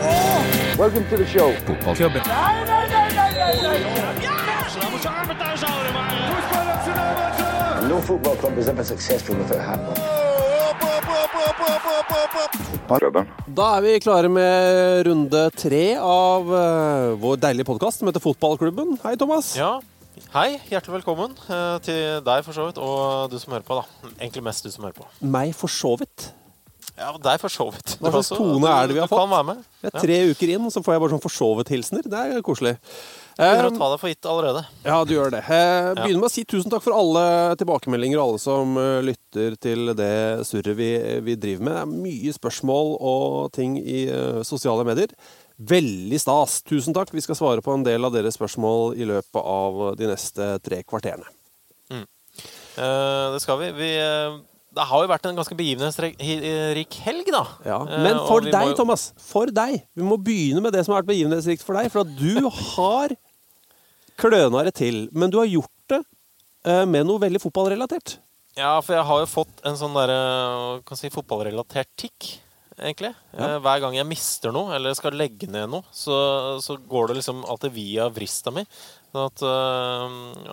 Welcome to the show. Fotballklubben. No football club is ever successful without handball. Da er vi klare med runde tre av eh, vår deilige podkast som heter Fotballklubben. Hei, Thomas. Ja, hei. Hjertelig velkommen eh, til deg for så vidt, og du som hører på. da. Egentlig mest du som hører på. Meg for så vidt. Ja, deg for så vidt. Hva slags tone er det vi har du fått? kan være med. Det er tre uker inn, så får jeg bare sånn for så vidt-hilsener. Det er koselig. Jeg begynner Eh, å ta deg for gitt allerede. Ja, du gjør det. Eh, Begynner med å si tusen takk for alle tilbakemeldinger og alle som eh, lytter til det surret vi, vi driver med. Det er mye spørsmål og ting i eh, sosiale medier. Veldig stas. Tusen takk. Vi skal svare på en del av deres spørsmål i løpet av de neste tre kvarterene. Eh, det skal vi. vi eh, det har jo vært en ganske begivenhetsrik helg, da. Ja, Eh, Men for deg, jo- Thomas. For deg. Vi må begynne med det som har vært begivenhetsrikt for deg. For at du har kløna det til. Men du har gjort det eh, med noe veldig fotballrelatert. Ja, for jeg har jo fått en sånn derre kan si, fotballrelatert tikk, egentlig. Ja. Eh, Hver gang jeg mister noe, eller skal legge ned noe, så, så går det liksom alltid via vrista mi. At, eh,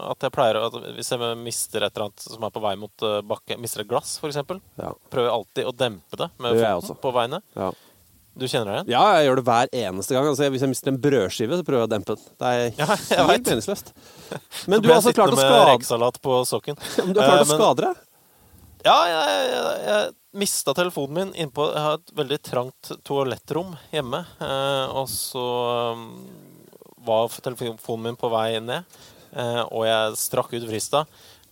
at jeg pleier at Hvis jeg mister et eller annet som er på vei mot eh, bakke, mister et glass, f.eks., Ja. prøver jeg alltid å dempe det med foten på veiene. Ja. Du kjenner deg igjen? ja, jeg gjør det hver eneste gang. Altså, hvis jeg mister en brødskive, så prøver jeg å dempe den. Det er Ja, helt meningsløst. Men du har altså klart å skade, du har klart å skade deg. Ja, jeg, jeg, jeg mista telefonen min innpå Jeg har et veldig trangt toalettrom hjemme. Eh, og så um, var telefonen min på vei ned, eh, og jeg strakk ut vrista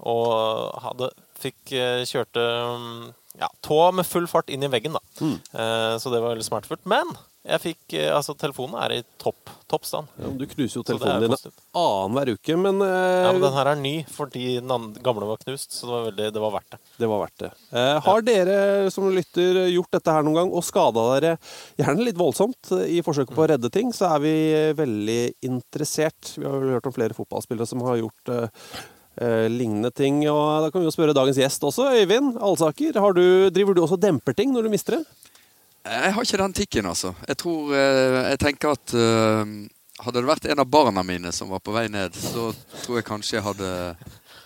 og hadde Fikk eh, kjørte um, ja, tå med full fart inn i veggen, da. Mm. Eh, så det var veldig smertefullt. Men jeg fikk eh, Altså, telefonen er i topp, topp stand. Ja, du knuser jo telefonen din annenhver uke, men, uh, Ja, men den her er ny fordi den gamle var knust, så det var, veldig, det var verdt det. det var verdt det. Eh, har dere som lytter gjort dette her noen gang og skada dere gjerne litt voldsomt i forsøket på å redde ting, så er vi veldig interessert. Vi har hørt om flere fotballspillere som har gjort eh, eh, lignende ting. Og da kan vi jo spørre dagens gjest også, Øyvind Alsaker. Har du, driver du også og demper ting når du mister det? Jeg har ikke den tikken, altså. Jeg tror eh, Jeg tenker at eh, hadde det vært en av barna mine som var på vei ned, så tror jeg kanskje jeg hadde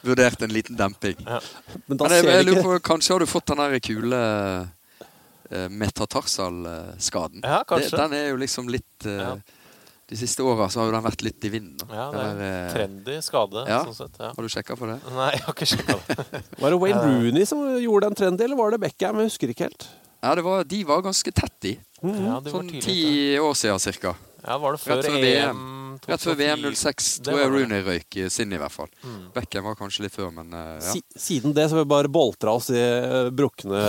vurdert en liten demping. Men da Men jeg, jeg lurer på, Kanskje har du fått den der kule uh, metatarsalskaden. Ja, kanskje. Det- Den er jo liksom litt eh, Ja. De siste åra så har jo den vært litt i vinden. da. Ja, det er eh, trendy skade, Ja. sånn sett. Ja. Har du sjekka på det? Nei, jeg har ikke sjekka det. Var det Wayne Rooney som gjorde den trendy, eller var det Beckham? Jeg husker ikke helt. Ja, det var, De var ganske tett i. Ja, det var Sånn ti år siden cirka. Ja, var det før, Rett før EM? Rett før VM 06 tror jeg. Rooney røyk sin, i hvert fall. Mm. Bekken var kanskje litt før, men eh, ja. Siden det så har vi bare boltra oss i eh, brukne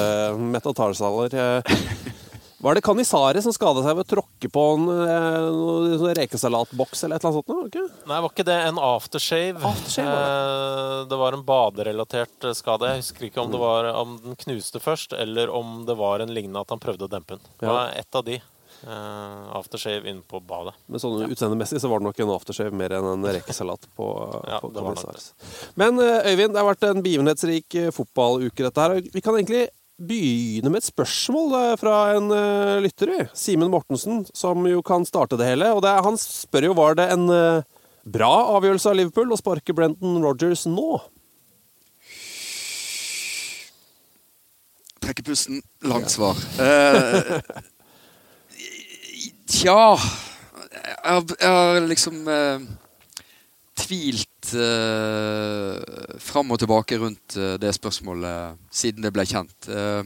metatarsaler. Eh, Var det Kanisare som skada seg ved å tråkke på en en, noe- sånn rekesalatboks eller et eller annet sånt? det ikke? Nei, var ikke det en aftershave? Aftershave Eh, det var en baderelatert eh, skade. Jeg husker ikke om, det var, om den knuste først, eller om det var en lignende at han prøvde å dempe den. Det Ja. var ett av de. Uh, aftershave inne på badet. Men sånn utseendemessig så var det nok en aftershave mer enn en rekesalat på, Ja, på det var. Men eh, Øyvind, det har vært en begivenhetsrik eh, fotballuke, dette her. Vi kan egentlig begynne med et spørsmål fra en eh, lytter. Simen Mortensen, som jo kan starte det hele. Og det, er- han spør jo var det en eh, bra avgjørelse av Liverpool å sparke Brenton Rogers nå. trekke pusten. Langt svar. Eh, tja Jeg har, jeg har liksom eh, tvilt eh, fram og tilbake rundt eh, det spørsmålet siden det ble kjent. Eh,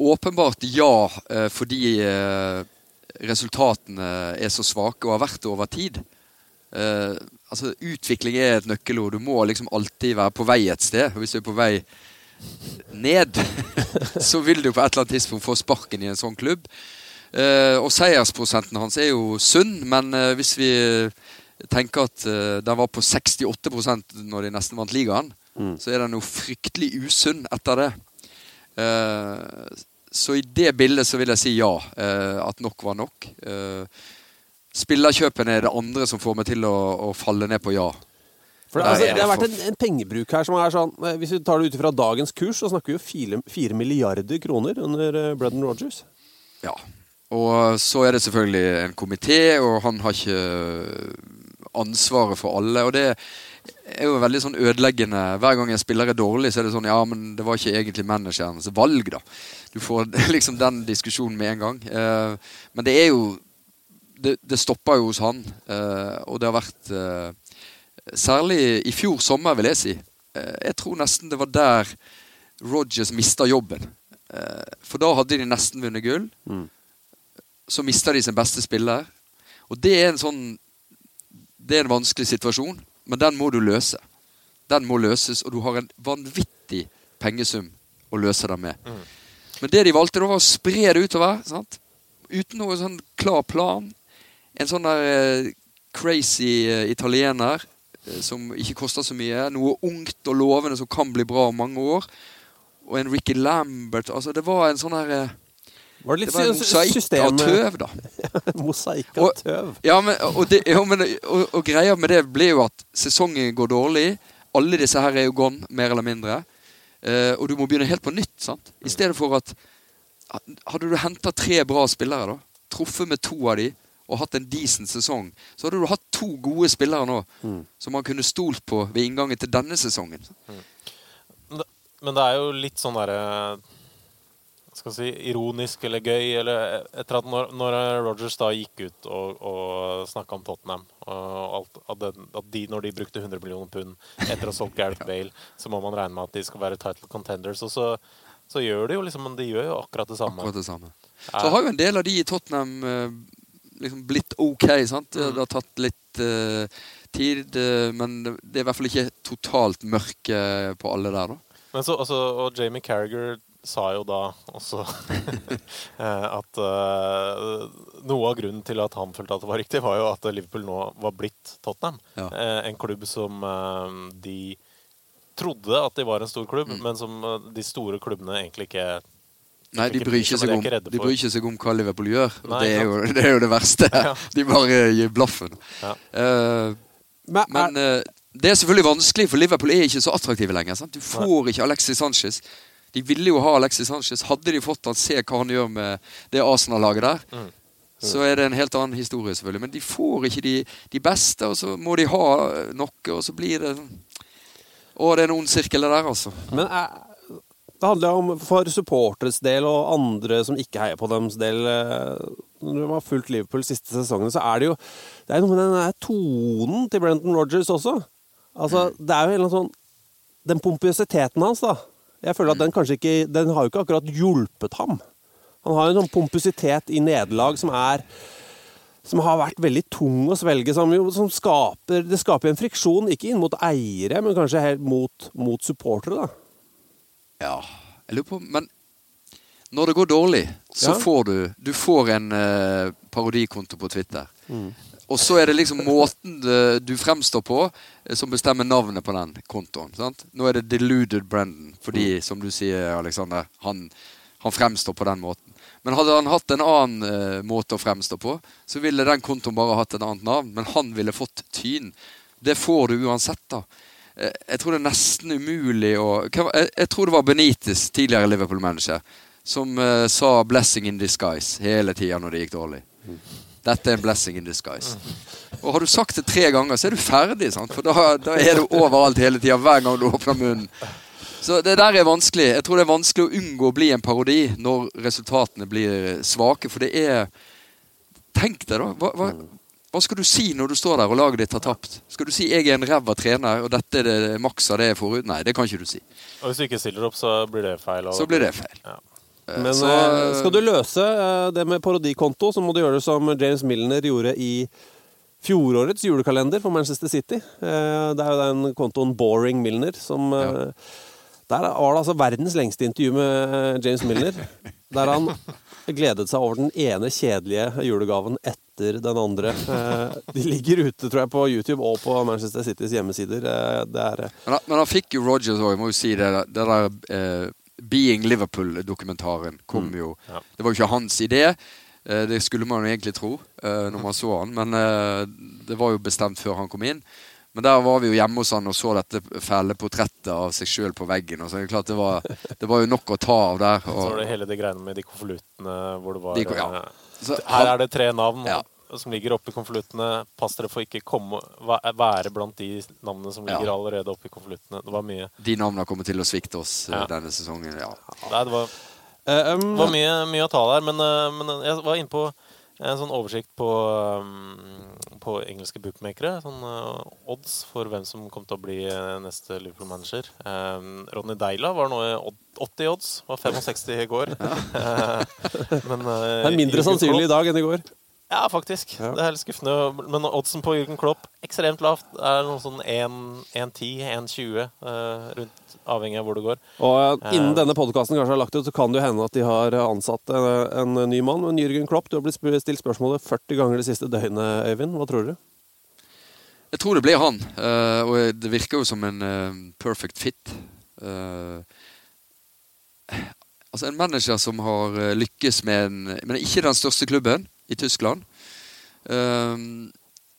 åpenbart ja, eh, fordi eh, resultatene er så svake og har vært det over tid. Eh, altså Utvikling er et nøkkelord. Du må liksom alltid være på vei et sted. Hvis du er på vei ned, så vil du på et eller annet tidspunkt få sparken i en sånn klubb. Og seiersprosenten hans er jo sunn, men hvis vi tenker at uh, den var på 68% når de nesten vant ligaen, så er den jo fryktelig usunn etter det. Uh, så i det bildet så vil jeg si ja. Uh, at nok var nok. Spillerkjøpene er det andre som får meg til å, å falle ned på ja. For det, altså, det har vært en, en pengebruk her som er sånn Hvis vi tar det ut ifra dagens kurs, så snakker vi jo fire, milliarder kroner under Brendan Rogers. Ja. Og så er det selvfølgelig en komité, og han har ikke ansvaret for alle. Og det er jo veldig sånn ødeleggende. Hver gang en spiller er dårlig, så er det sånn Ja, men det var ikke egentlig managerens valg, da. Du får liksom den diskusjonen med en gang. Eh, men det er jo Det, det stopper jo hos han, eh, og det har vært eh, Særlig i fjor sommer, vil jeg si. Eh, jeg tror nesten det var der Rogers mista jobben. Eh, for da hadde de nesten vunnet gull. Så mista de sin beste spiller. Og det er en sånn Det er en vanskelig situasjon, men den må du løse. Den må løses, og du har en vanvittig pengesum å løse den med. Men det de valgte, da var å spre det utover. Sant? Uten noen sånn klar plan. En sånn der eh, crazy eh, italiener eh, som ikke koster så mye. Noe ungt og lovende som kan bli bra om mange år. Og en Ricky Lambert. Altså, det var en sånn her eh, Var det Det litt var en mosaikk system av tøv, da. Mosaikk av Og- tøv. Ja, men, og, det, ja, men, og, og greia med det blir jo at sesongen går dårlig. Alle disse her er jo gone, mer eller mindre. Uh, og du må begynne helt på nytt. sant? I stedet for at Hadde du henta tre bra spillere, da, truffet med to av de, og hatt en decent sesong, så hadde du hatt to gode spillere nå som man kunne stolt på ved inngangen til denne sesongen. Men det- Men det er jo litt sånn derre hva skal si, ironisk eller gøy eller etter at når, når Rogers da gikk ut og, og snakka om Tottenham og alt, at, den, at de, Når de brukte 100 millioner pund etter å ha solgt Gareth Bale, så må man regne med at de skal være title contenders. Og så, så gjør de jo liksom de gjør jo akkurat det samme. Akkurat det samme. Så har jo en del av de i Tottenham eh, liksom blitt ok. sant? Det har tatt litt uh, tid, eh, men det er i hvert fall ikke totalt mørke på alle der, da. Men så, altså, og Jamie Carragher sa jo da også eh, at uh, noe av grunnen til at han følte at det var riktig, var jo at Liverpool nå var blitt Tottenham. Ja. Uh, en klubb som uh, de trodde at de var en stor klubb, Mm. men som de store klubbene egentlig ikke Nei, de bryr ikke seg, om, de bryr ikke seg om hva Liverpool gjør. Og Nei, det, er jo, det er jo det verste. Ja. De bare gir blaffen. Ja. Eh, Men, men det er selvfølgelig vanskelig, for Liverpool er ikke så attraktive lenger. Sant? Du får ikke Alexis Sanchez. De ville jo ha Alexis Sanchez. Hadde de fått han se hva han gjør med det Arsenal-laget der, Mm. så er det en helt annen historie, selvfølgelig. Men de får ikke de, de beste, og så må de ha noe, og så blir det sånn Å, det er en ond sirkel, det der, altså. Men er, det handler om for supporters del og andre som ikke heier på dems del eh, Når de har fulgt Liverpool siste sesongen, så er det jo Det er noe med den der tonen til Brenton Rogers også. Altså, det er jo en eller annen sånn Den pompøsiteten hans, da. Jeg føler at den kanskje ikke Den har jo ikke akkurat hjulpet ham. Han har jo en sånn pompositet i nederlag som er som har vært veldig tung å svelge. Som, som skaper, det skaper en friksjon, ikke inn mot eiere, men kanskje helt mot, mot supportere. da. Ja, jeg lurer på Men når det går dårlig, så Ja. får du Du får en uh, parodikonto på Twitter. Og så er det liksom måten du fremstår på, eh, som bestemmer navnet på den kontoen. sant? Nå er det Deluded Brendan, fordi, som du sier, Alexander, han, han fremstår på den måten. Men hadde han hatt en annen uh, måte å fremstå på, så ville den kontoen bare hatt et annet navn. Men han ville fått tyn. Det får du uansett, da. Eh, Jeg tror det er nesten umulig å hva Jeg, jeg tror det var Benitez, tidligere Liverpool-manager, som uh, sa 'blessing in disguise' hele tida når det gikk dårlig. Dette er en blessing in disguise. Og har du sagt det tre ganger, så er du ferdig. sant? For da, da er du overalt hele tida, hver gang du åpner munnen. Så det der er vanskelig. Jeg tror det er vanskelig å unngå å bli en parodi når resultatene blir svake, for det er Tenk deg, da. Hva, hva, hva skal du si når du står der og laget ditt har tapt? Skal du si 'jeg er en ræva trener', og dette er det maks av det jeg får ut? Nei, det kan ikke du si. Og hvis du ikke stiller opp, så blir det feil. Så blir det feil. Ja. Men så- eh, skal du løse eh, det med parodikonto, så må du gjøre det som James Milner gjorde i fjorårets julekalender for Manchester City. Eh, Det er jo den kontoen Boring Milner som ja. Der var det altså verdens lengste intervju med eh, James Milner. Der han gledet seg over den ene kjedelige julegaven etter den andre. Eh, De ligger ute, tror jeg, på YouTube og på Manchester Citys hjemmesider. Eh, Det er eh, Men, han- men han fikk jo Rogers òg, må jo si det. Det der eh, Being Liverpool-dokumentaren kom jo Ja. Det var jo ikke hans idé. Eh, det skulle man jo egentlig tro eh, når man så han, men eh, det var jo bestemt før han kom inn. Men der var vi jo hjemme hos han og så dette fæle portrettet av seg sjøl på veggen. Og så er det klart det var, det var jo nok å ta av der. Så var det hele det greiene med de konvoluttene hvor det var De ja. så, Her er det tre navn Ja. Som ligger oppi konvoluttene. Pass dere for ikke komme, være blant de navnene som ligger Ja. allerede oppi konvoluttene. Det var mye. de navnene kommer til å svikte oss eh, Ja. denne sesongen. Ja. Nei, det var, uh, um, det var mye, mye å ta der, men, uh, men jeg var inne på en sånn oversikt på, um, på engelske bookmakere. Sånn uh, odds for hvem som kom til å bli neste Liverpool-manager. Um, Ronny Deila var nå i 80 odds. Var 65 i går. Ja. men, uh, det er mindre sannsynlig i dag enn i går. Ja, faktisk. Ja. Det er litt skuffende. Men oddsen på Jürgen Klopp ekstremt lavt. Det er noe sånn 1,10-1,20 uh, rundt, avhengig av hvor det går. Og eh, innen uh, denne podkasten kanskje har lagt ut, så kan det jo hende at de har ansatt eh, en, en ny mann. Men Jürgen Klopp, du har blitt stilt spørsmålet 40 ganger det siste døgnet, Øyvind. Hva tror du? Jeg tror det blir han. Uh, og det virker jo som en eh, perfect fit. Eh, altså En manager som har eh, lykkes med en Men ikke den største klubben i Tyskland. Eh,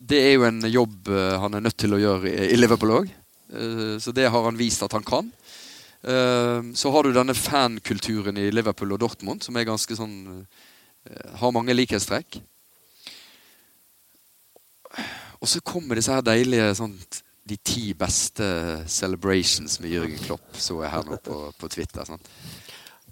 det er jo en jobb eh, han er nødt til å gjøre i, Liverpool òg. så det har han vist at han kan. Eh, så har du denne fankulturen i Liverpool og Dortmund, som er ganske sånn eh, Har mange likhetstrekk. Og så kommer disse her deilige sånn, De ti beste celebrations med Jørgen Klopp, så jeg her nå på, på Twitter. Sant?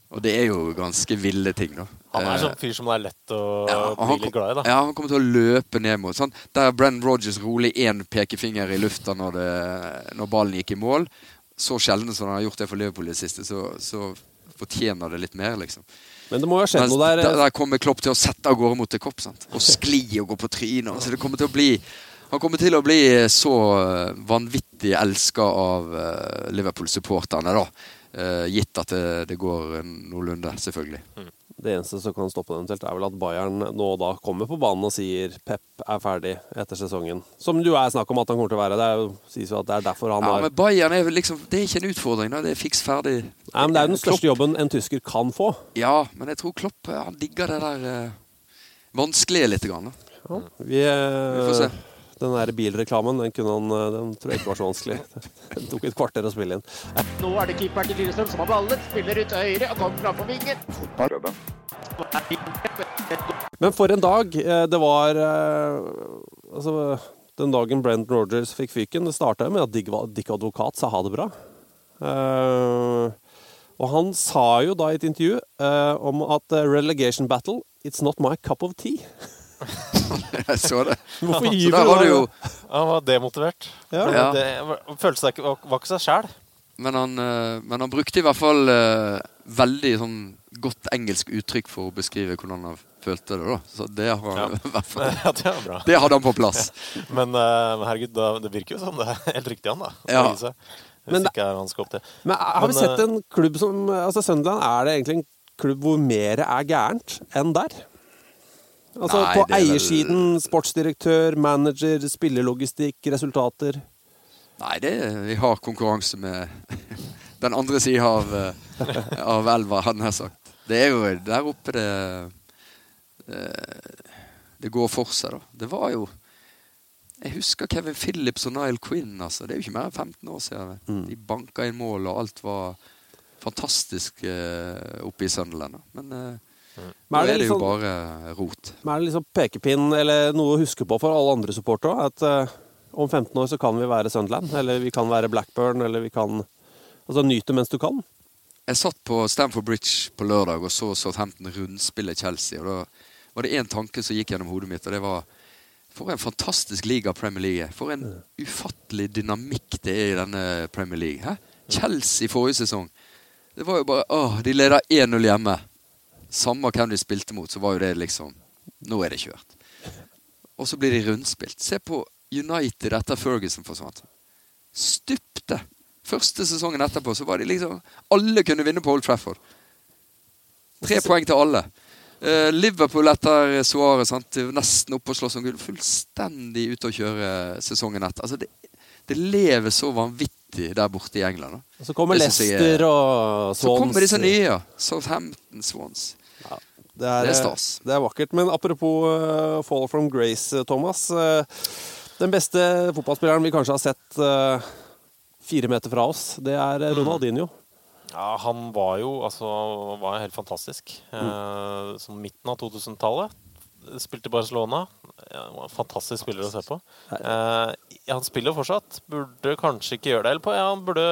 Og det er jo ganske ville ting, da. Han er Eh, sånn fyr som det er lett å ja, bli litt glad i. da. ja, han kommer til å løpe ned mot sånn. Der Brenn Rogers rolig én pekefinger i lufta når, det, når ballen gikk i mål. Så sjelden som han har gjort det for Liverpool i det siste, så, så fortjener det litt mer, liksom. Men det må jo ha skjedd noe der. der, der kommer Klopp til å sette av gårde mot en kopp. Sant? Og skli og gå på trynet. Altså, det kommer til å bli han kommer til å bli så eh, vanvittig elska av eh, Liverpool-supporterne, da. Eh, gitt at det, det går noenlunde, selvfølgelig. Det eneste som kan stoppe det eventuelt, er vel at Bayern nå da kommer på banen og sier Pep er ferdig etter sesongen. Som jo er snakk om at han kommer til å være. Det er jo, sies jo at det er derfor han Ja, har men Bayern er vel liksom Det er ikke en utfordring. da, Det er fiks ferdig. Nei, men Det er jo den Klopp- største jobben en tysker kan få. Ja, men jeg tror Klopp eh, han digger det der eh, vanskelige litt. Grann, da. Vi, eh, Vi får se. Den der bilreklamen den, kunne han, eh, den tror jeg ikke var så vanskelig. Den tok et kvarter å spille inn. Nå er det keeperen til Lillestrøm som har ballet, Spiller ut til høyre og kommer fram på vingen. Men for en dag. eh, Det var eh, Altså, den dagen Brent Rogers fikk fyken, det starta med at Dick, Dick Advokat sa ha det bra. Eh, og han sa jo da i et intervju om at relegation battle, it's not my cup of tea. Jeg så det. Hvorfor Så der du det jo Han var demotivert. Ja. Ja. Det følte seg ikke, var, ikke seg sjæl. Men han, men han brukte i hvert fall veldig sånn godt engelsk uttrykk for å beskrive hvordan han følte det. da Så det, har han, Ja. i hvert fall, Ja, det er bra. det hadde han på plass. Men uh, herregud, da, det virker jo som det er helt riktig, han, da. Ja. Men det- ikke er han skal opp til. Men eh, har vi sett eh, en klubb som Altså Sunderland, er det egentlig en klubb hvor mer er gærent enn der? Altså Nei, på er vel- eiersiden, sportsdirektør, manager, spillelogistikk, resultater. Nei, det, vi har konkurranse med den andre sida av, av elva, hadde jeg sagt. Det er jo der oppe det eh, Det går for seg, da. Det var jo Jeg husker Kevin Phillips og Nile Quinn. Altså. Det er jo ikke mer enn 15 år siden. Mm. De banka inn mål, og alt var fantastisk eh, oppe i Sunderland. Men eh, Men nå er det er det jo liksom- bare rot. Men er det liksom pekepinn eller noe å huske på for alle andre supportere? At uh, om 15 år så kan vi være Sunderland, eller vi kan være Blackburn, eller vi kan Altså nyt det mens du kan. Jeg satt på Stamford Bridge på lørdag og så Southampton rundspille Chelsea. og Da var det én tanke som gikk gjennom hodet mitt, og det var For en fantastisk liga Premier League er. For en ufattelig dynamikk det er i denne Premier League. Hæ? Chelsea forrige sesong. Det var jo bare åh, De leder 1-0 hjemme. Samme hvem de spilte mot, så var jo det liksom Nå er det kjørt. Og så blir de rundspilt. Se på United etter Ferguson forsvant. Stupte. Første sesongen etterpå så var de liksom Alle kunne vinne på Old Trafford. Tre poeng til alle. Eh, Liverpool etter Suárez nesten oppe og slåss om gull. Fullstendig ute å kjøre sesongen etter. Altså det, det lever så vanvittig der borte i England. Da. Og så kommer er- Leicester og Swans. Så kommer disse nye, ja. Southampton Swans. Det er, Det er stas. Det er vakkert. Men apropos uh, Fall from Grace, Thomas. Uh, den beste fotballspilleren vi kanskje har sett fire meter fra oss, det er Mm. eh, Ronaldinho. Ja, han var jo altså, var helt fantastisk. Eh, som midten av 2000-tallet. Spilte i Barcelona. Ja, en fantastisk spiller å se på. Eh, han spiller fortsatt. Burde kanskje ikke gjøre det. Eller på, ja, han burde,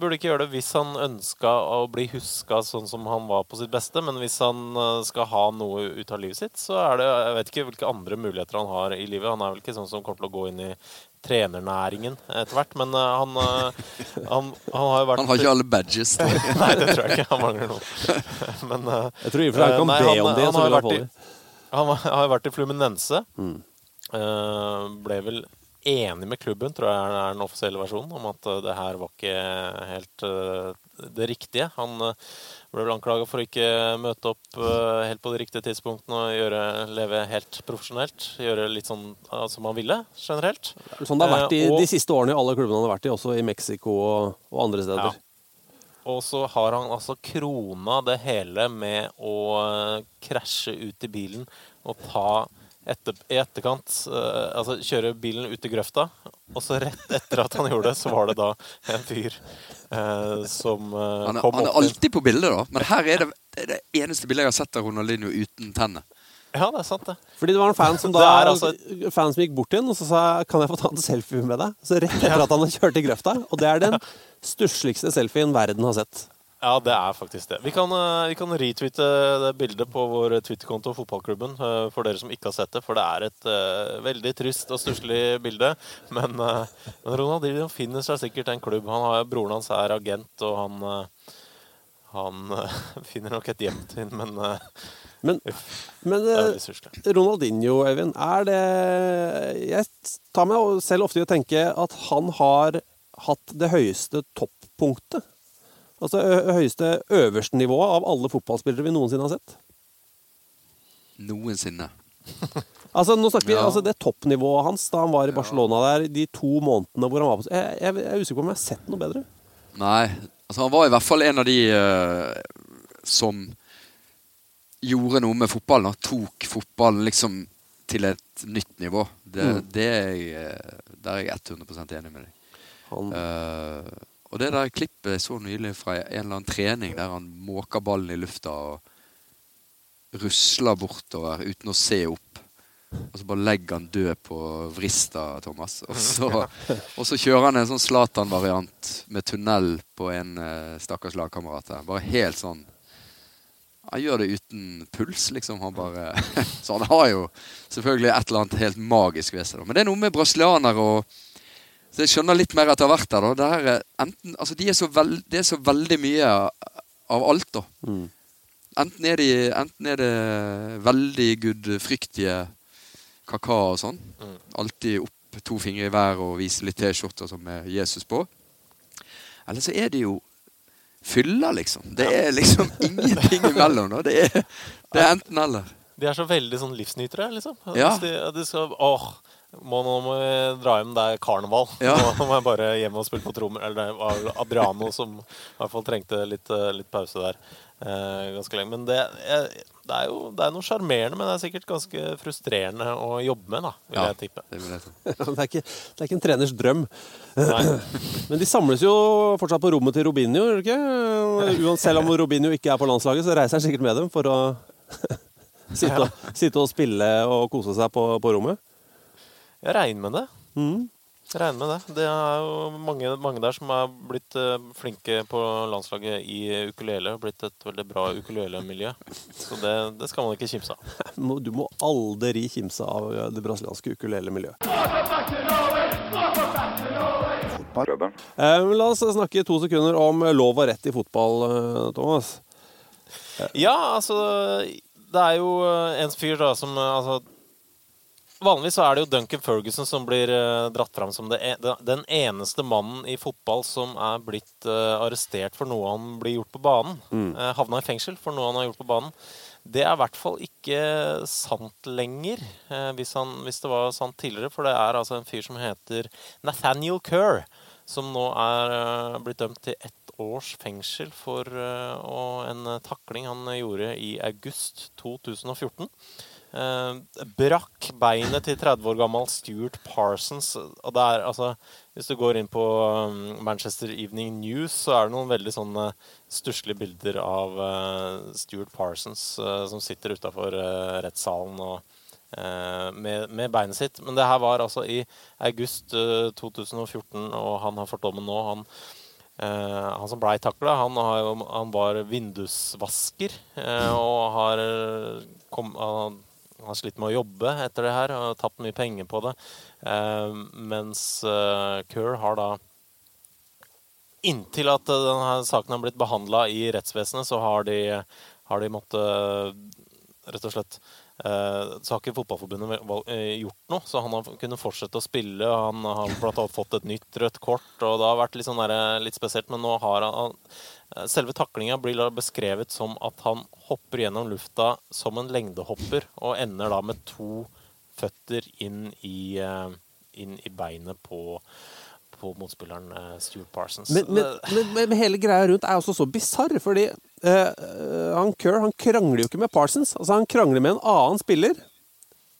burde ikke gjøre det hvis han ønska å bli huska sånn som han var på sitt beste. Men hvis han eh, skal ha noe ut av livet sitt, så er det Jeg vet ikke hvilke andre muligheter han har i livet. Han er vel ikke sånn som kommer til å gå inn i trenernæringen etter hvert, men eh, han, han, han har jo vært Han har ikke alle badges. Nei, det tror jeg ikke. Han mangler noe. Men Jeg tror i og for seg han kan be om det, han så har vært få i-. han var- har vært i Fluminense. Mm. Eh, ble vel enig med klubben, tror jeg er den offisielle versjonen, om at eh, det her var ikke helt eh, det riktige. Han ble vel anklaga for å ikke møte opp helt på de riktige tidspunktene og gjøre, leve helt profesjonelt. Gjøre litt sånn som han ville, generelt. Sånn det har vært i og- de siste årene i alle klubbene han har vært i, også i Mexico og, og andre steder. Ja. Og så har han altså krona det hele med å eh, krasje ut i bilen og ta etter, i etterkant uh, Altså kjøre bilen ut i grøfta. Og så rett etter at han gjorde det, så var det da en fyr uh, som uh, Han er, kom han er opp alltid på bildet, da. Men her er det, det, er det eneste bildet jeg har sett av Ronaldinho uten tenner. Ja, det er sant, det. Fordi det var en fan som da altså fan som gikk bort til ham og så sa kan jeg få ta en selfie med deg. Så rett etter at han har kjørt i grøfta. Og det er den stussligste selfien verden har sett. Ja, det er faktisk det. Vi kan, eh, vi kan retweete det bildet på vår Twitter-konto, Fotballklubben, eh, for dere som ikke har sett det. For det er et uh, veldig trist og stusslig bilde. Men, uh, men Ronaldinho finner seg sikkert en klubb. Han har, broren hans er agent, og han, eh, han eh, finner nok et hjem til men uh, Men, men eh. Ronaldinho, Øyvind, er det Jeg tar meg selv ofte i å tenke at han har hatt det høyeste toppunktet. Altså det høyeste øverste nivået av alle fotballspillere vi noensinne har sett. Noensinne. Altså, nå snakker vi Ja. altså det toppnivået hans da han var i Barcelona der de to månedene hvor han var på Jeg, jeg, jeg er usikker på om jeg har sett noe bedre. Nei. Altså, han var i hvert fall en av de uh, som gjorde noe med fotballen. Han tok fotballen liksom til et nytt nivå. Det, Mm. det er jeg, eh, der er jeg 100 enig med deg. Han, Uh, og det der klippet jeg så nylig fra en eller annen trening der han måker ballen i lufta og rusler bortover uten å se opp. Og så bare legger han død på vrista, Thomas. Og så, og så kjører han en sånn Zlatan-variant med tunnel på en uh, stakkars lagkamerat. der. Bare helt sånn Han gjør det uten puls, liksom. Han bare Så han har jo selvfølgelig et eller annet helt magisk ved seg. da. Men det er noe med brasilianere og så jeg skjønner litt mer etter hvert. der, da. Det er enten, altså de er så veld, det er så veldig mye av alt, da. Mm. Enten, er de, enten er det veldig gudfryktige kakao og sånn. Mm. Alltid opp to fingre i været og vise litt T-skjorter som med Jesus på. Eller så er det jo fylla, liksom. Det er liksom ingenting imellom. Da. Det er, det er enten-eller. De er så veldig sånn livsnytere, liksom. Ja. De, de skal, åh, må, nå må vi dra hjem, det er karneval. Ja. Nå må jeg bare hjem og spille på trommer. Eller det var Adriano som i hvert fall trengte litt, eh, litt pause der. Eh, ganske lenge. Men det, eh, det er jo det er noe sjarmerende, men det er sikkert ganske frustrerende å jobbe med, da, vil Ja. jeg tippe. Det vil jeg det, er ikke, det er ikke en treners drøm. Nei. Men de samles jo fortsatt på rommet til Robinho, gjør de ikke? Uansett, selv om Robinho ikke er på landslaget, så reiser han sikkert med dem for å sitte, og, sitte og spille og kose seg på, på rommet. Jeg regner med det. Mm. Regner med det. Det er jo mange, mange der som er blitt eh, flinke på landslaget i ukulele. og Blitt et veldig bra ukulelemiljø. Så det, det skal man ikke kimse av. Du må aldri kimse av det brasilianske ukulelemiljøet. Eh, la oss snakke to sekunder om lov og rett i fotball, eh, Thomas. Ja, altså Det er jo eh, en fyr da som eh, altså, Vanligvis er det jo Duncan Ferguson som blir eh, dratt fram som det, e- den- eneste mannen i fotball som er blitt eh, arrestert for noe han blir gjort på banen. Mm. havna i fengsel for noe han har gjort på banen. Det er i hvert fall ikke sant lenger, eh, hvis, han, hvis det var sant tidligere. For det er altså en fyr som heter Nathaniel Kerr, som nå er eh, blitt dømt til ett års fengsel for eh, en takling han gjorde i august 2014. Eh, brakk beinet til 30 år gammel Stuart Parsons. Og det er altså Hvis du går inn på um, Manchester Evening News, så er det noen veldig sånne stusslige bilder av eh, Stuart Parsons eh, som sitter utafor rettssalen og med, med beinet sitt. Men det her var altså i august eh, 2014, og han har fått dommen nå. Han, han som blei takla, han, han var vindusvasker og har, kom, han har slitt med å jobbe etter det her og tapt mye penger på det. Eh, mens eh, Kerr har da Inntil at denne saken har blitt behandla i rettsvesenet, så har de, har de måttet rett og slett Så har ikke Fotballforbundet eh, gjort noe, så han har kunnet fortsette å spille. Han har blant annet fått et nytt rødt kort, og det har vært litt, sånn der, litt spesielt. Men nå har han, eh, Selve taklinga blir beskrevet som at han hopper gjennom lufta som en lengdehopper, og ender da med to føtter inn i, eh, inn i beinet på, på motspilleren eh, Stuart Parsons. Men, men, men, hele greia rundt er også så bisarr, fordi eh, eh, han Kerr han krangler jo ikke med Parsons. Altså Han krangler med en annen spiller,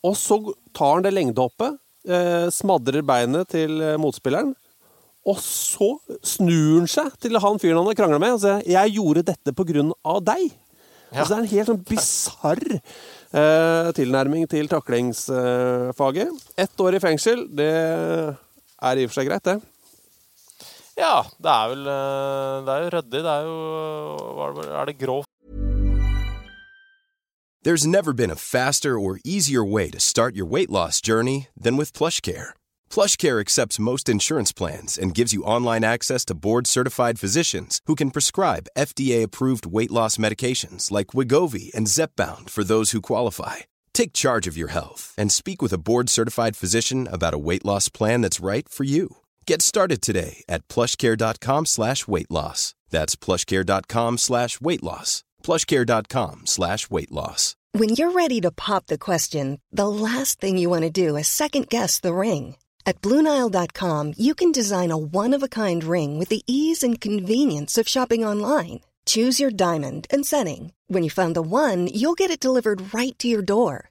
og så tar han det lengdehoppet, eh, smadrer beinet til eh, motspilleren, og så snur han seg til han fyren han har krangla med, og sier 'Jeg gjorde dette på grunn av deg'. Altså, det er en helt sånn bisarr eh, tilnærming til taklingsfaget. Ett år i fengsel, det er i og for seg greit, det. Ja, det er vel eh, Det er jo ryddig. Det er jo er Er det grovt? There's never been a faster or easier way to start your weight loss journey than with PlushCare. PlushCare accepts most insurance plans and gives you online access to board-certified physicians who can prescribe FDA-approved weight loss medications like Wigovi and Zepbound for those who qualify. Take charge of your health and speak with a board-certified physician about a weight loss plan that's right for you. Get started today at plushcare.com slash weight loss. That's plushcare.com slash weight loss. plushcare.com slash weight loss. When you're ready to pop the question, the last thing you want to do is second guess the ring. At Bluenile.com, you can design a one of a kind ring with the ease and convenience of shopping online. Choose your diamond and setting. When you find the one, you'll get it delivered right to your door.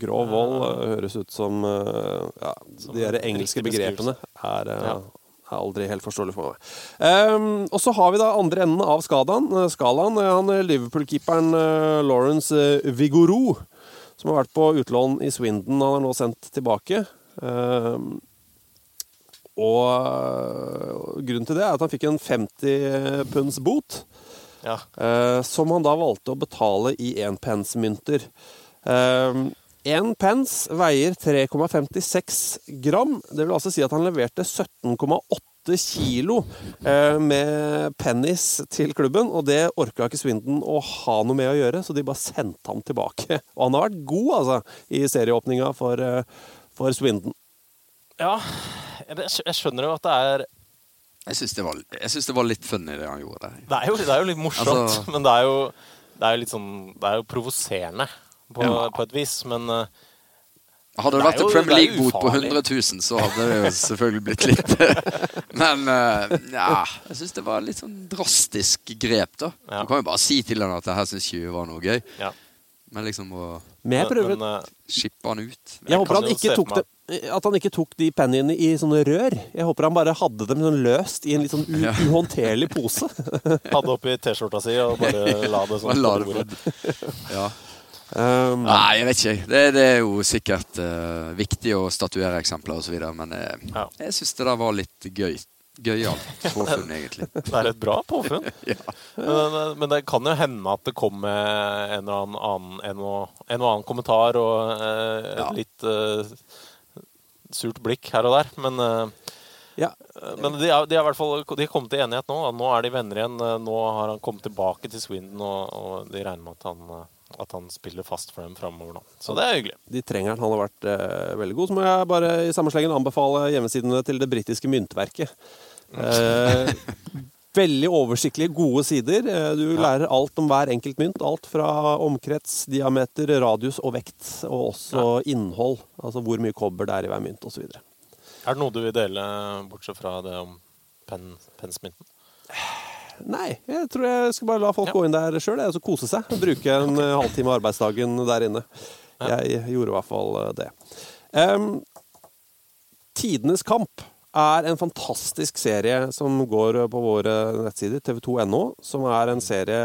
Grov vold eh, høres ut som eh, ja, De der engelske begrepene er, eh, er aldri helt forståelig for meg. Um, og så har vi da andre enden av skalaen. eh, skalaen han Liverpool-keeperen Lawrence Vigoro. som har vært på utlån i Swindon. Han er nå sendt tilbake. Um, og grunnen til det er at han fikk en 50 punds bot. Ja. Uh, som han da valgte å betale i énpence-mynter. Én pence veier 3,56 gram. Det vil altså si at han leverte 17,8 kilo eh, med pennies til klubben, og det orka ikke Swindon å ha noe med å gjøre, så de bare sendte ham tilbake. Og han har vært god, altså, i serieåpninga for, eh, for Swindon. Ja, jeg skjønner jo at det er Jeg syns det, synes det var litt funny, det han gjorde. Det er jo, det er jo litt morsomt, Altså- men det er jo, det er jo litt sånn Det er jo provoserende på, Ja. på et vis, men eh, Hadde det Det vært en Premier er League-bot på ufarlig. 100 000, så hadde det jo selvfølgelig blitt litt Men eh, ja, jeg syns det var litt sånn drastisk grep, da. Du kan jo bare si til han at det her syns ikke vi var noe gøy. Ja. Men liksom å Men prøver Men, eh, skippe han ut Jeg håper han ikke tok det, at han ikke tok de pennyene i sånne rør. Jeg håper han bare hadde dem sånn løst i en litt sånn u Ja. uhåndterlig pose. Hadde oppi T-skjorta si og bare la det sånn la på det bordet. Ja. Um, Nei, jeg vet ikke. Det, det er jo sikkert uh, viktig å statuere eksempler osv., men uh, jeg syns det der var litt gøy. Gøyalt påfunn, egentlig. Det er et bra påfunn. men, men det kan jo hende at det kommer en eller annen, annen, en, og, en og annen kommentar og eh, et litt eh, surt blikk her og der. Men, eh, men de, er, de, er i hvert fall, de har kommet til enighet nå. Da. Nå er de venner igjen. Eh, Nå har han kommet tilbake til Swindon, og, og de regner med at han, eh, at han spiller fast for dem framover nå. Så det er hyggelig. De trenger han. Han har vært eh, veldig god. Så må jeg bare i samme slengen anbefale hjemmesidene til det britiske myntverket. Eh, veldig oversiktlige, gode sider. Eh, Du lærer alt om hver enkelt mynt. Alt fra omkrets, diameter, radius og vekt. Og også innhold. Altså hvor mye kobber det er i hver mynt osv. Er det noe du vil dele, bortsett fra det om pen, pensmynten? Nei, jeg tror jeg skal bare la folk gå inn der sjøl og kose seg. Bruke en okay. halvtime av arbeidsdagen der inne. Jeg gjorde i hvert fall eh, det. Um, Tidenes kamp er en fantastisk serie som går på våre nettsider, tv2.no, som er en serie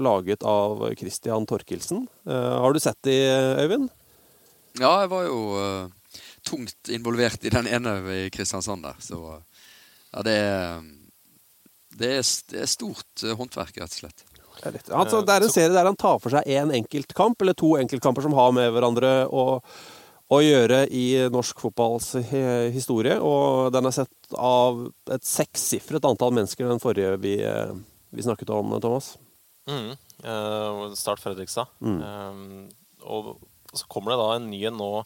laget av Christian Torkelsen. Uh, har du sett de, Øyvind? Ja, jeg var jo uh, tungt involvert i den ene i Kristiansand der, så uh, ja, det er det er, det er stort eh, håndverk, rett og slett. Altså, det er en serie der han tar for seg én enkeltkamp, eller to enkeltkamper som har med hverandre å, å gjøre i norsk fotballs historie. Og den er sett av et sekssifret antall mennesker, den forrige vi, eh, vi snakket om, Thomas. Mm. Uh, Start Fredrikstad. Mm. Uh, og så kommer det da en ny en nå eh,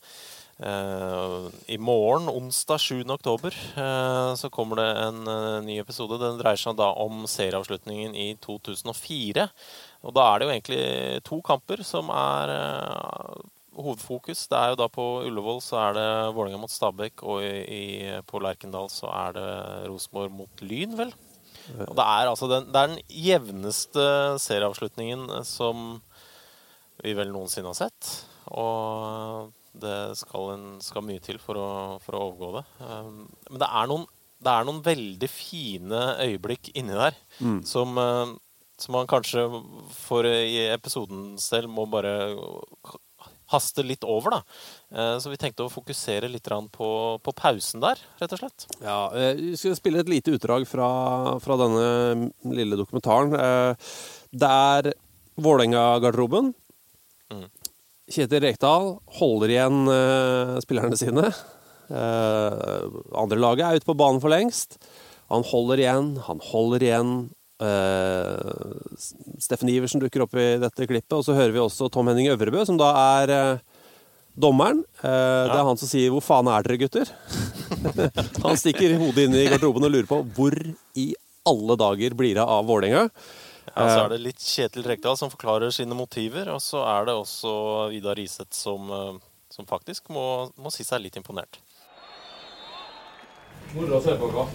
i morgen, onsdag 7. oktober, eh, så kommer det en eh, ny episode. Den dreier seg da om serieavslutningen i 2004. Og da er det jo egentlig to kamper som er eh, hovedfokus. Det er jo da på Ullevål så er det Vålerenga mot Stabæk, og i, på Lerkendal så er det Rosenborg mot Lyn, vel. Og det er altså den, det er den jevneste serieavslutningen som vi vel noensinne har sett. Og det skal, en, skal mye til for å, for å overgå det. Um, Men det er, noen, det er noen veldig fine øyeblikk inni der Mm. som, uh, som man kanskje for i episoden selv må bare haste litt over, da. Uh, Så vi tenkte å fokusere litt på, på pausen der, rett og slett. Ja, eh, Vi skal spille et lite utdrag fra, fra denne lille dokumentaren. Uh, Det er Vålerenga-garderoben. Kjetil Rekdal holder igjen eh, spillerne sine. Eh, andre laget er ute på banen for lengst. Han holder igjen, han holder igjen. Eh, Steffen Iversen dukker opp i dette klippet, og så hører vi også Tom Henning Øvrebø, som da er dommeren. Det er han som sier 'hvor faen er dere, gutter'? han stikker hodet inn i garderoben og lurer på hvor i alle dager blir det av Vålerenga. Ja, så er det litt Kjetil Rekdal som forklarer sine motiver, og så er det også Vidar Riseth som, eh, som faktisk må, må si seg litt imponert. Moro å se på dere.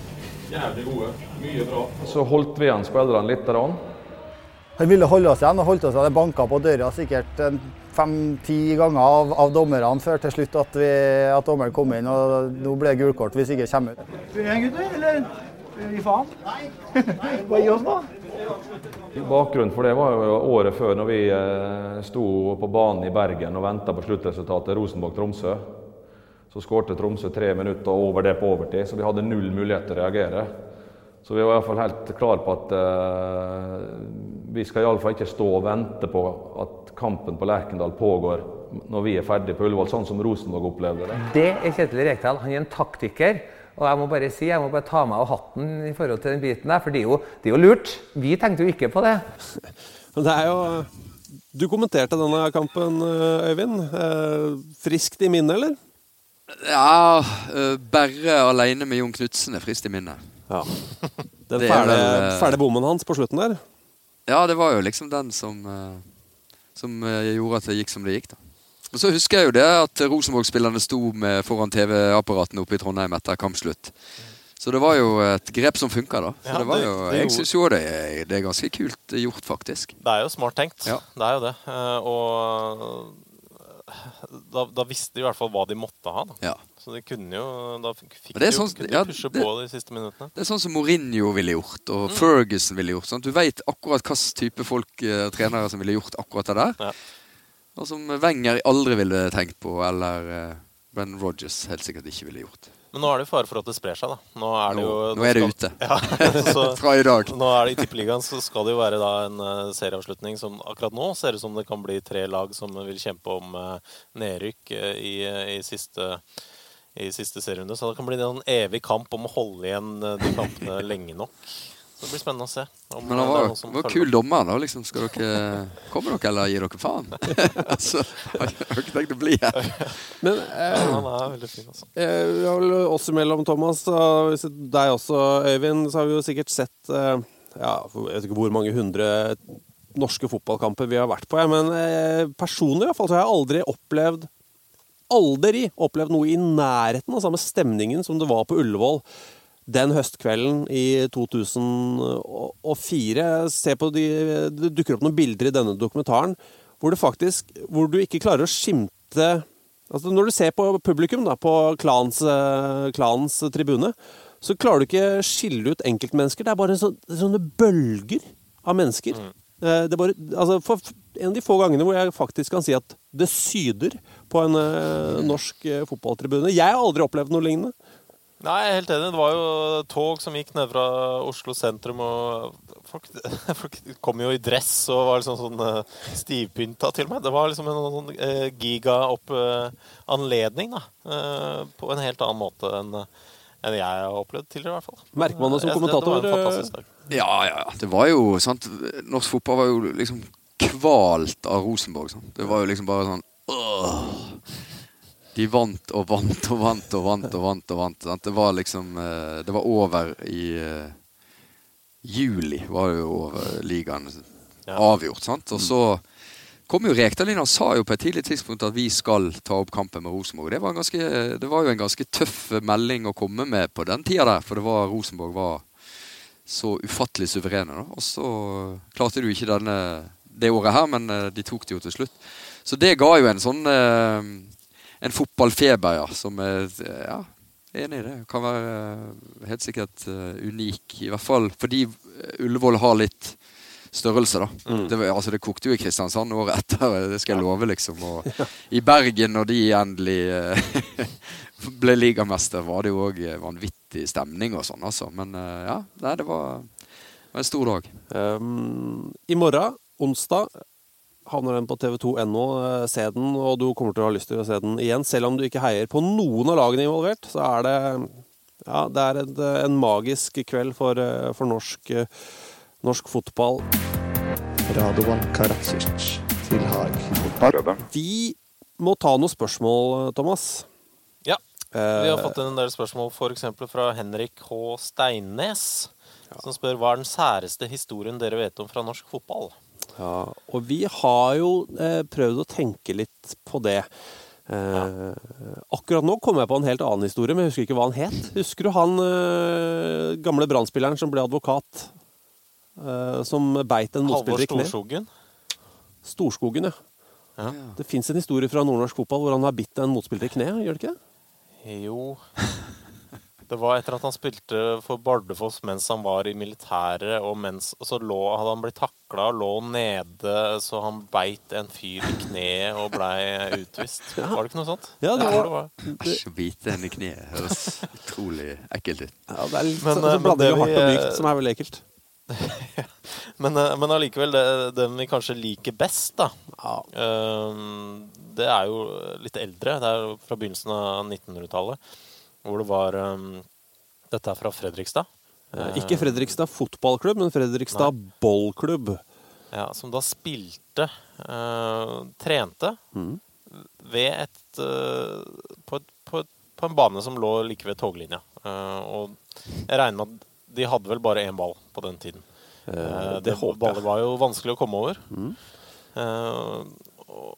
Jævlig gode. Mye bra. Så holdt vi igjen spillerne litt. Der. Han ville holde oss igjen og holdt oss igjen. Det banka på døra sikkert fem-ti ganger av, av dommerne før til slutt at, vi, at dommeren kom inn. og Nå ble det gult kort hvis ikke kommer ut. Gjøre gutter, eller? Gi faen? Hva gi oss, da? Bakgrunnen for det var jo året før, når vi eh, sto på banen i Bergen og venta på sluttresultatet Rosenborg-Tromsø. Så skårte Tromsø tre minutter over det på overtid, så vi hadde null mulighet til å reagere. Så vi var iallfall helt klare på at uh, vi skal iallfall ikke stå og vente på at kampen på Lerkendal pågår når vi er ferdig på Ullevål, sånn som Rosenborg opplevde det. Det er Kjetil Rekdal. Han er en taktiker. Og jeg må bare si, jeg må bare ta meg av hatten i forhold til den biten der, for det er jo, det er jo lurt. Vi tenkte jo ikke på det. Det er jo Du kommenterte denne kampen, Øyvind. Eh, friskt i minnet, eller? Ja Bare Berre aleine med Jon Knutsen er friskt i minnet. Ja. Den fæle, uh, fæle bommen hans på slutten der? Ja, det var jo liksom den som, som gjorde at det gikk som det gikk, da. Og så husker jeg jo det at Rosenborg-spillerne sto med foran TV-apparatene oppe i Trondheim etter kampslutt. Så det var jo et grep som funka, da. Så Ja, det var jo, det jeg gjorde- syns jo det det er ganske kult gjort, faktisk. Det er jo smart tenkt. Ja. Det er jo det. Eh, Og da, da visste de i hvert fall hva de måtte ha. Da. Ja. Så de kunne jo Da fikk de sånn, jo pushe det- på de siste minuttene. Det er sånn som Mourinho ville gjort, og Mm. Ferguson ville gjort. Sånn. Du veit akkurat hvilken type folk, eh, trenere som ville gjort akkurat det der. Og som Wenger aldri ville tenkt på, eller eh, Ben Rogers helt sikkert ikke ville gjort. Men nå er det jo fare for at det sprer seg, da. Nå er det jo nå er det ute. Ja, så, Fra i dag. Nå er det I Tippeligaen så skal det jo være da en uh, serieavslutning som akkurat nå ser ut som det kan bli tre lag som vil kjempe om uh, nedrykk uh, i, i siste i siste serierunde. Så det kan bli en evig kamp om å holde igjen de kampene lenge nok. Så det blir spennende å se. om Men det han var, som var kul dommer, da. Liksom, skal dere Kommer dere, eller gir dere faen? altså, jeg har ikke tenkt å bli her. Men Ja, eh, han er veldig fin, altså. eh, oss imellom, Thomas, og deg også, Øyvind, så har vi jo sikkert sett eh, ja, jeg vet ikke hvor mange hundre norske fotballkamper vi har vært på, ja, men eh, personlig i hvert fall, så har jeg aldri opplevd aldri opplevd noe i nærheten av samme stemningen som det var på Ullevål den høstkvelden i 2004. Se på de, det dukker opp noen bilder i denne dokumentaren hvor det faktisk hvor du ikke klarer å skimte altså Når du ser på publikum da, på klans, klans, klanens tribune, så klarer du ikke skille ut enkeltmennesker. Det er bare så, sånne bølger av mennesker. Mm. Det er bare, altså en av de få gangene hvor jeg faktisk kan si at det syder på en eh, norsk eh, fotballtribune. Jeg har aldri opplevd noe lignende. Nei, jeg er helt enig. Det var jo tog som gikk ned fra Oslo sentrum, og folk, folk kom jo i dress og var liksom sånn eh, stivpynta til meg. Det var liksom en sånn eh, giga-opp-anledning, da. eh, På en helt annen måte enn enn jeg har opplevd tidligere, i hvert fall. Merker man det som kommentator, Det var en fantastisk dag. Ja, ja, ja. Det var jo sant Norsk fotball var jo liksom kvalt av Rosenborg. Sant? Det var jo liksom bare sånn åh. De vant og vant og vant og vant og vant. og vant sant? Det var liksom eh, Det var over i eh, juli, var det jo over ligaen avgjort. sant? Og så kom jo Rekdal inn og sa jo på et tidlig tidspunkt at vi skal ta opp kampen med Rosenborg. Det var, en ganske, det var jo en ganske tøff melding å komme med på den tida der, for det var Rosenborg var så ufattelig suverene. Da. Og så klarte du ikke denne det året her, men eh, de tok det jo til slutt. Så det ga jo en sånn eh, En fotballfeber, ja, som er ja, enig i det. Kan være eh, helt sikkert eh, unik. I hvert fall fordi eh, Ullevål har litt størrelse, da. Det, altså, det kokte jo i Kristiansand året etter, det skal jeg love, liksom. Og i Bergen, når de endelig ble ligamester, var det jo òg vanvittig stemning og sånn, altså. Men ja, det var, det var en stor dag. Um, I morgen, onsdag, havner den på tv2.no. eh, Se den, og du kommer til å ha lyst til å se den igjen. Selv om du ikke heier på noen av lagene involvert, så er det ja, det er en, en magisk kveld for, eh, for norsk, eh, norsk fotball. Radovan Karadzic til Haag. Vi må ta noen spørsmål, Thomas. Ja. Vi har Eh, fått inn en del spørsmål f.eks. fra Henrik H. Steinnes, som spør hva er den særeste historien dere vet om fra norsk fotball? Ja, og vi har jo eh, prøvd å tenke litt på det. Eh, Akkurat nå kom jeg på en helt annen historie, men jeg husker ikke hva han het. Husker du han eh, gamle brannspilleren som ble advokat? Eh, som beit en Halvor motspiller i kne? Storskogen? Storskogen, ja. Ja. Det fins en historie fra nordnorsk fotball hvor han har bitt en motspiller i kneet, gjør det ikke det? Jo Det var etter at han spilte for Bardufoss mens han var i militæret, og mens og så lå, hadde han blitt takla og lå nede, så han beit en fyr i kneet og blei utvist. Ja. Var det ikke noe sånt? Ja, det var- Æsj, å bite henne i kneet høres utrolig ekkelt ut. Ja, det er litt Men, eh, så blander blanding det av hardt og mykt, eh, som er veldig ekkelt. Men, eh, men allikevel, det, den vi kanskje liker best, da ja. Det er jo litt eldre. Det er jo fra begynnelsen av 1900-tallet. Hvor det var um, Dette er fra Fredrikstad. Eh, Ikke Fredrikstad fotballklubb, men Fredrikstad bollklubb. Ja, som da spilte uh, Trente Mm. ved et, uh, på, et, på, et på en bane som lå like ved toglinja. Uh, og jeg regner med at de hadde vel bare én ball på den tiden. Det det håper jeg. ballet var jo vanskelig å komme over. Mm. Og,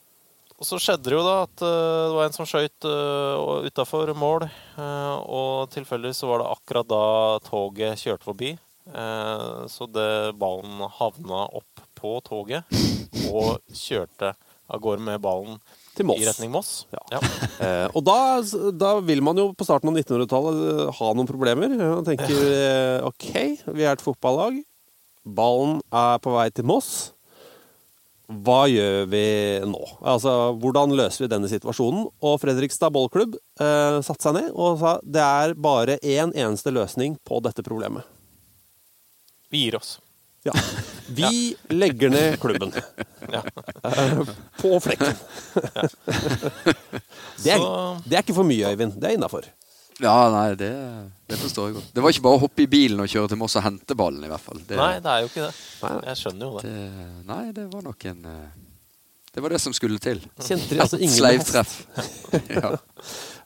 og så skjedde det jo da at eh, det var en som skøyt uh, utafor mål. eh, og tilfeldigvis så var det akkurat da toget kjørte forbi. Eh, så det ballen havna opp på toget og kjørte av gårde med ballen Til Moss. i retning Moss. Ja. Eh, og da, da vil man jo på starten av 1900-tallet eh, ha noen problemer. Man tenker eh, OK, vi er et fotballag. Ballen er på vei til Moss. Hva gjør vi nå? Altså, Hvordan løser vi denne situasjonen? Og Fredrikstad ballklubb eh, satte seg ned og sa det er bare én eneste løsning på dette problemet. Vi gir oss. Ja. Vi legger ned klubben. Ja. På flekken. Det er, det er ikke for mye, Øyvind. Det er innafor. Ja, nei, det, det forstår jeg godt. Det var ikke bare å hoppe i bilen og kjøre til Moss og hente ballen, i hvert fall. Det, Nei, det er jo ikke det. Jeg skjønner jo det. det Nei, det var nok en eh, Det var det som skulle til. Kjente de altså ingen Sleivtreff. ja.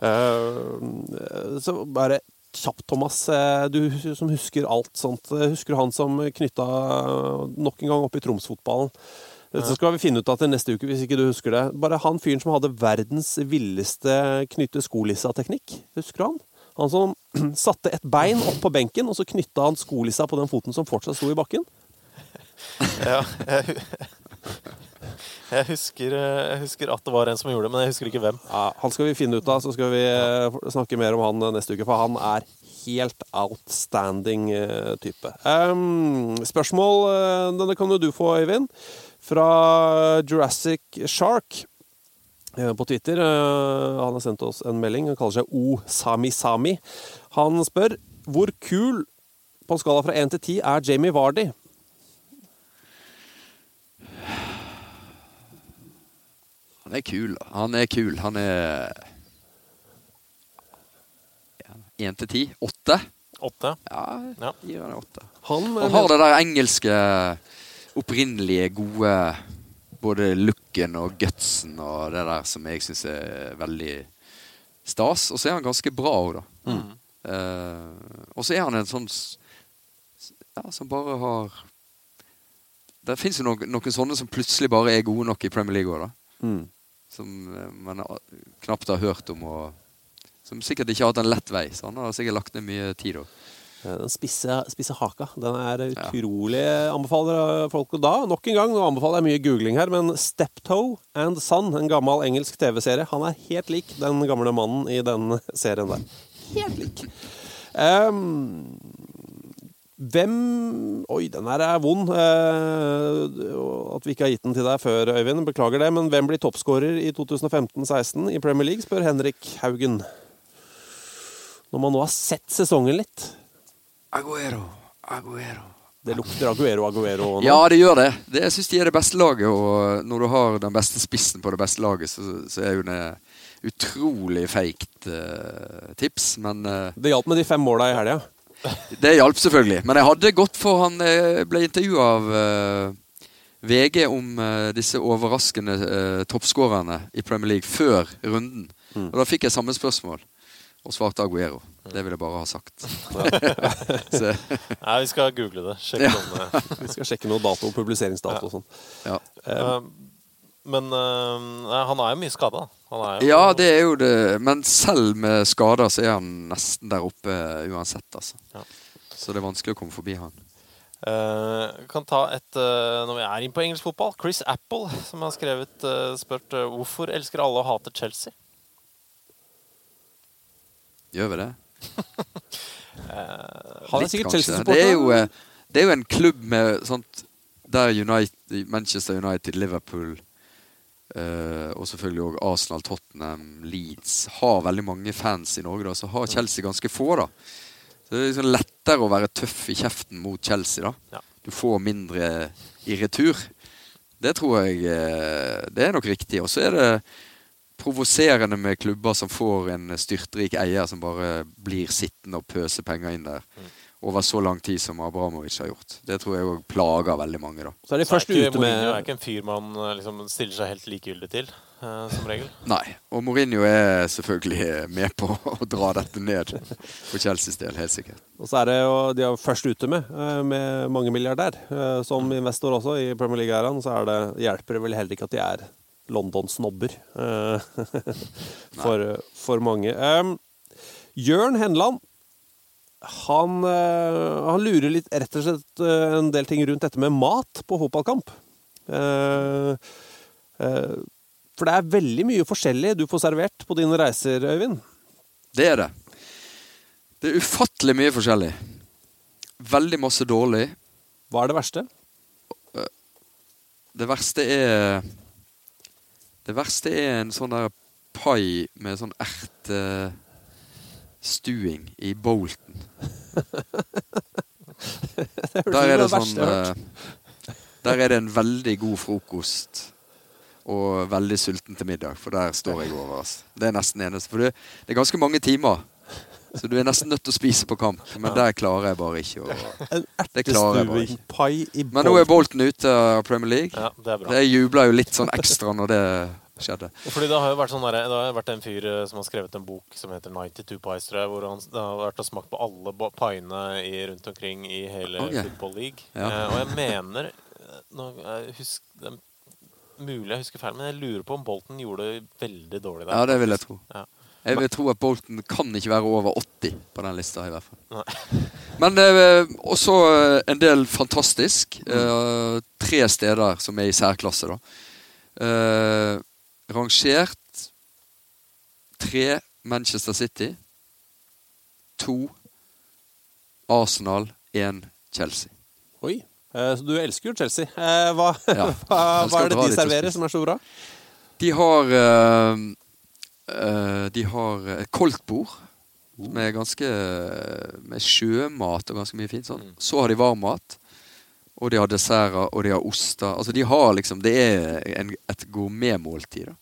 uh, så bare kjapt, Thomas. eh, Du som husker alt sånt. Husker du han som knytta nok en gang opp i Tromsfotballen? Så skal vi finne ut av til neste uke, hvis ikke du husker det. Bare han fyren som hadde verdens villeste knytte skolissa-teknikk. Husker du han? Han som satte et bein opp på benken, og så knytta han skolissa på den foten som fortsatt sto i bakken. Ja, jeg, jeg, husker, eh, jeg husker at det var en som gjorde det, men jeg husker ikke hvem. Ja, han skal vi finne ut av, så skal vi eh, snakke mer om han eh, neste uke. For han er helt outstanding type. Um, spørsmål denne kan jo du få, Øyvind. Fra Jurassic Shark eh, på Twitter. Eh, Han har sendt oss en melding. Han kaller seg O Sami Sami. Han spør hvor kul på en skala fra 1 til 10 er Jamie Vardy? Han er kul. Han er kul. Han er Én til ti? Åtte? Åtte? Ja, gir han åtte. Han, Han har det der engelske, opprinnelige, gode Både looken og gutsen og det der som jeg syns er veldig stas. Og så er han ganske bra òg, da. Mm. Uh, og så er han en sånn Ja, som bare har Det fins jo noen, noen sånne som plutselig bare er gode nok i Premier League òg, da. Mm. Som eh, man knapt har hørt om, og som sikkert ikke har hatt en lett vei. Så han har sikkert lagt ned mye tid òg. Eh, Den spisse, spisse haka. Den er utrolig Anbefaler folk da. Nok en gang, nå anbefaler jeg mye googling her, men Steptoe and Son, en gammel engelsk TV-serie, han er helt lik den gamle mannen i den serien der. Helt lik. Um, hvem Oi, den her er vond. Uh, at vi ikke har gitt den til deg før, Øyvind. Beklager det. Men hvem blir toppskårer i 2015-16 i Premier League, spør Henrik Haugen. Når man nå har sett sesongen litt. Aguero, Aguero. Det lukter Aguero, Aguero nå. Ja, det gjør det. det jeg syns de er det beste laget, og når du har den beste spissen på det beste laget, så, så er jo det utrolig feigt uh, tips, men uh, Det hjalp med de fem måla i helga. Det hjalp selvfølgelig. Men jeg hadde gått for han eh, ble intervjua av uh, VG om eh, disse overraskende uh, toppskårerne i Premier League før runden. Og da fikk jeg samme spørsmål, og svarte Aguero. Det vil jeg bare ha sagt. Så- Nei, vi skal google det. Sjekke Ja. om. Vi skal sjekke noe dato, publiseringsdato og sånn. Ja. Eh, men uh, han er jo mye skada. Han jo Ja, det er jo det. Men selv med skader så er han nesten der oppe uansett, altså. Så det er vanskelig å komme forbi han. Uh, kan ta et uh, Når vi er inne på engelsk fotball. Chris Apple, som har skrevet uh, spurt eh, hvorfor elsker alle å hate Chelsea. Gjør vi det? Han er sikkert. Chelsea-supporter. Det eh, det er jo en klubb med sånt Der United, Manchester United, Liverpool Uh, og selvfølgelig òg Arsenal, Tottenham, Leeds har veldig mange fans i Norge. da, Så har Chelsea ganske få, da. Så det er liksom lettere å være tøff i kjeften mot Chelsea, da. Du får mindre i retur. Det tror jeg eh, Det er nok riktig. Og så er det provoserende med klubber som får en styrtrik eier som bare blir sittende og pøse penger inn der over så lang tid som Abramovic har gjort. Det tror jeg òg plager veldig mange, da. Så er de først ute Mourinho er ikke en fyr man eh, liksom stiller seg helt likegyldig til, eh, som regel. Nei. Og Mourinho er selvfølgelig med på å dra dette ned for Chelseas del, helt sikkert. Og så er det jo de er først ute med, eh, med mange milliardær. Eh, Som investor også i Premier League-æraen, så er det, hjelper det vel heller ikke at de er London-snobber eh, for, for mange. Um, Jørn Henland, han, eh, han lurer litt rett og slett eh, en del ting rundt dette med mat på fotballkamp. Eh, eh, for det er veldig mye forskjellig du får servert på dine reiser, Øyvind. Det er det. Det er ufattelig mye forskjellig. Veldig masse dårlig. Hva er det verste? Det verste er Det verste er en sånn der pai med sånn ertestuing i Bolton. Der er det sånn eh, Der er det en veldig god frokost og veldig sulten til middag, for der står jeg over. Altså. Det er nesten eneste. For det, det er ganske mange timer. Så du er nesten nødt til å spise på kamp. Men der klarer jeg bare ikke å En klarer jeg bare ikke. Pai i Men nå er Bolton ute av Premier League. Ja, det er bra. Jeg jubler jo litt sånn ekstra når det skjedde. Fordi Det har jo vært sånn der, det har vært en fyr eh, som har skrevet en bok som heter 92 Pies, tror jeg, hvor han har vært og smakt på alle paiene i, rundt omkring i hele okay. Football League. Ja. Eh, og jeg mener eh, nå, jeg husker, Det er mulig jeg husker feil, men jeg lurer på om Bolten gjorde det veldig dårlig der. Ja, det vil jeg tro. Ja. Jeg vil tro at Bolton kan ikke være over 80 på den lista, i hvert fall. Nei. Men eh, også eh, en del fantastisk. Eh, tre steder som er i særklasse, da. Eh, rangert tre Manchester City. To Arsenal, én Chelsea. Oi. Eh, Så du elsker jo Chelsea. Eh, Hva, Ja, hva, hva er det de serverer som er så bra? De har eh, De har et koldtbord med ganske Med sjømat og ganske mye fint sånn. Så har de varmmat. Og de har desserter, og de har oster. Altså de har liksom Det er en, et gourmetmåltid. da.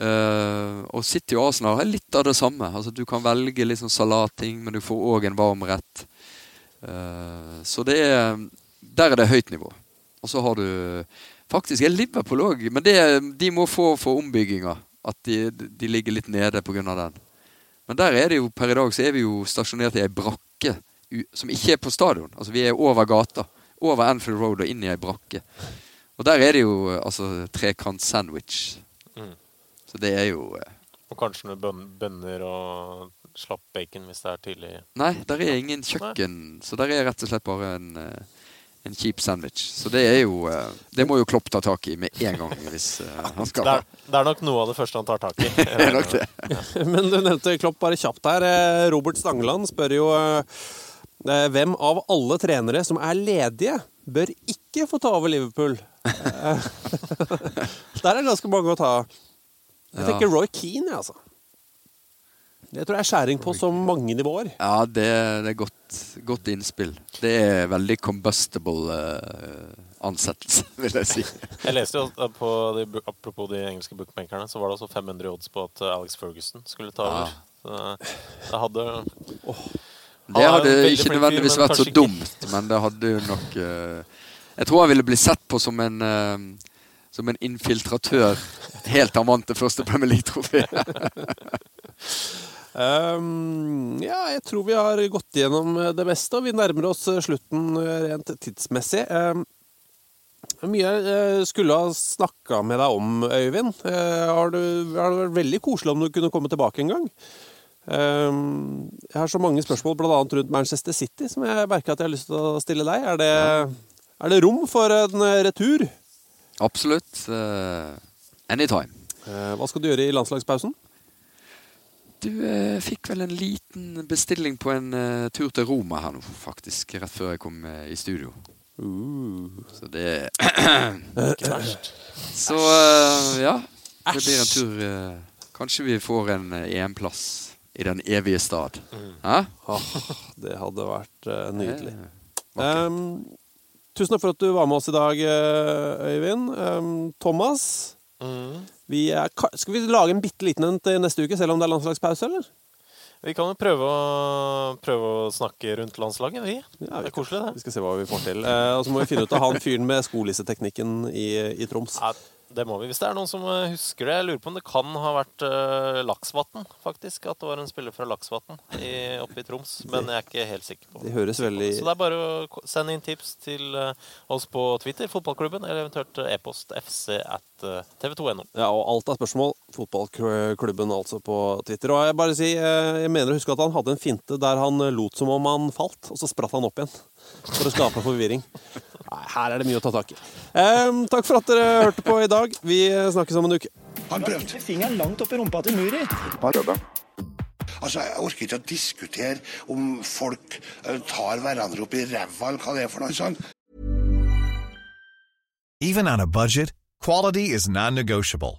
Eh, og City og Arsenal har litt av det samme. Altså Du kan velge litt sånn salatting, men du får òg en varm rett. Uh, så det er Der er det høyt nivå. Og så har du Faktisk er Liverpool òg, men det, de må få for ombygginga. At de, de ligger litt nede pga. den. Men der er det jo per i dag så er vi jo stasjonert i ei brakke som ikke er på stadion. Altså Vi er over gata. Over Anfield Road og inn i ei brakke. Og der er det jo eh, altså trekant sandwich. Mm. Så det er jo eh, Og kanskje noen bøn- bønner og slapp bacon hvis det er tidlig. Nei, der er ingen kjøkken. Så der er rett og slett bare en, eh, en kjip sandwich. Så det er jo eh, Det må jo Klopp ta tak i med en gang hvis eh, han skal Det er, det er nok noe av det første han tar tak i. Det er nok det. Men du nevnte Klopp bare kjapt her. Robert Stangeland spør jo hvem av alle trenere som er ledige, bør ikke få ta over Liverpool? Eh, Der er det ganske mange å ta av. Jeg tenker Roy Keane, jeg, altså. Det tror jeg er skjæring på så mange nivåer. Ja, det, det er godt, godt innspill. Det er veldig combustible uh, ansettelse, vil jeg si. Jeg leste jo på de, Apropos de engelske bookmakerne, så var det også 500 odds på at eh, Alex Ferguson skulle ta over. Så det hadde Han Det hadde ikke nødvendigvis vært så dumt, men det hadde jo nok eh, Jeg tror han ville bli sett på som en eh, som en infiltratør helt til han vant det første Premier League-trofé. Um, ja, jeg tror vi har gått gjennom det meste, og vi nærmer oss slutten eh, rent tidsmessig. Um, mye jeg skulle ha snakka med deg om, Øyvind. Uh, har, du, har det vært veldig koselig om du kunne komme tilbake en gang. Um, jeg har så mange spørsmål bl.a. rundt Manchester City som jeg merker at jeg har lyst til å stille deg. Er det, er det rom for en eh, retur? Absolutt. Uh, anytime. Eh, hva skal du gjøre i landslagspausen? Du eh, fikk vel en liten bestilling på en eh, tur til Roma her nå, faktisk, rett før jeg kom eh, i studio. Så det verst. Så ja, det blir en tur Kanskje vi får en EM-plass i den evige stad. Hæ? Åh, det hadde vært uh, nydelig. Em, tusen takk for at du var med oss i dag, eh, Øyvind. Um, Thomas, Mm. vi er, skal vi lage en bitte liten en til neste uke, selv om det er landslagspause, eller? Vi kan jo prøve å, prøve å snakke rundt landslaget, vi. Ja, det er koselig, det. Vi skal se hva vi får til. Eh, og så må vi finne ut av han fyren med skolisseteknikken i, i Troms. Ja, det må vi. Hvis det er noen som eh, husker det. Jeg lurer på om det kan ha vært uh, Laksvatn, faktisk. At det var en spiller fra Laksvatn oppe i Troms. Men jeg er ikke helt sikker på Det høres veldig Så det er bare å sende inn tips til eh, oss på Twitter, fotballklubben, eller eventuelt e-post fc at eh, tv2.no. Ja, og alt er spørsmål. Fotballklubben altså på Twitter. Og jeg bare si, jeg mener å huske at han hadde en finte der han lot som om han falt, og så spratt han opp igjen. For å skape forvirring. Nei, her er det mye å ta tak i. Um, takk for at dere hørte på i dag. Vi snakkes om en uke. Han prøvde fingeren langt opp i rumpa til Muri. Altså, Jeg orker ikke å diskutere om folk eh, tar hverandre opp i ræva, eller hva det er for noe sånt. Even on a budget, quality is non-negotiable.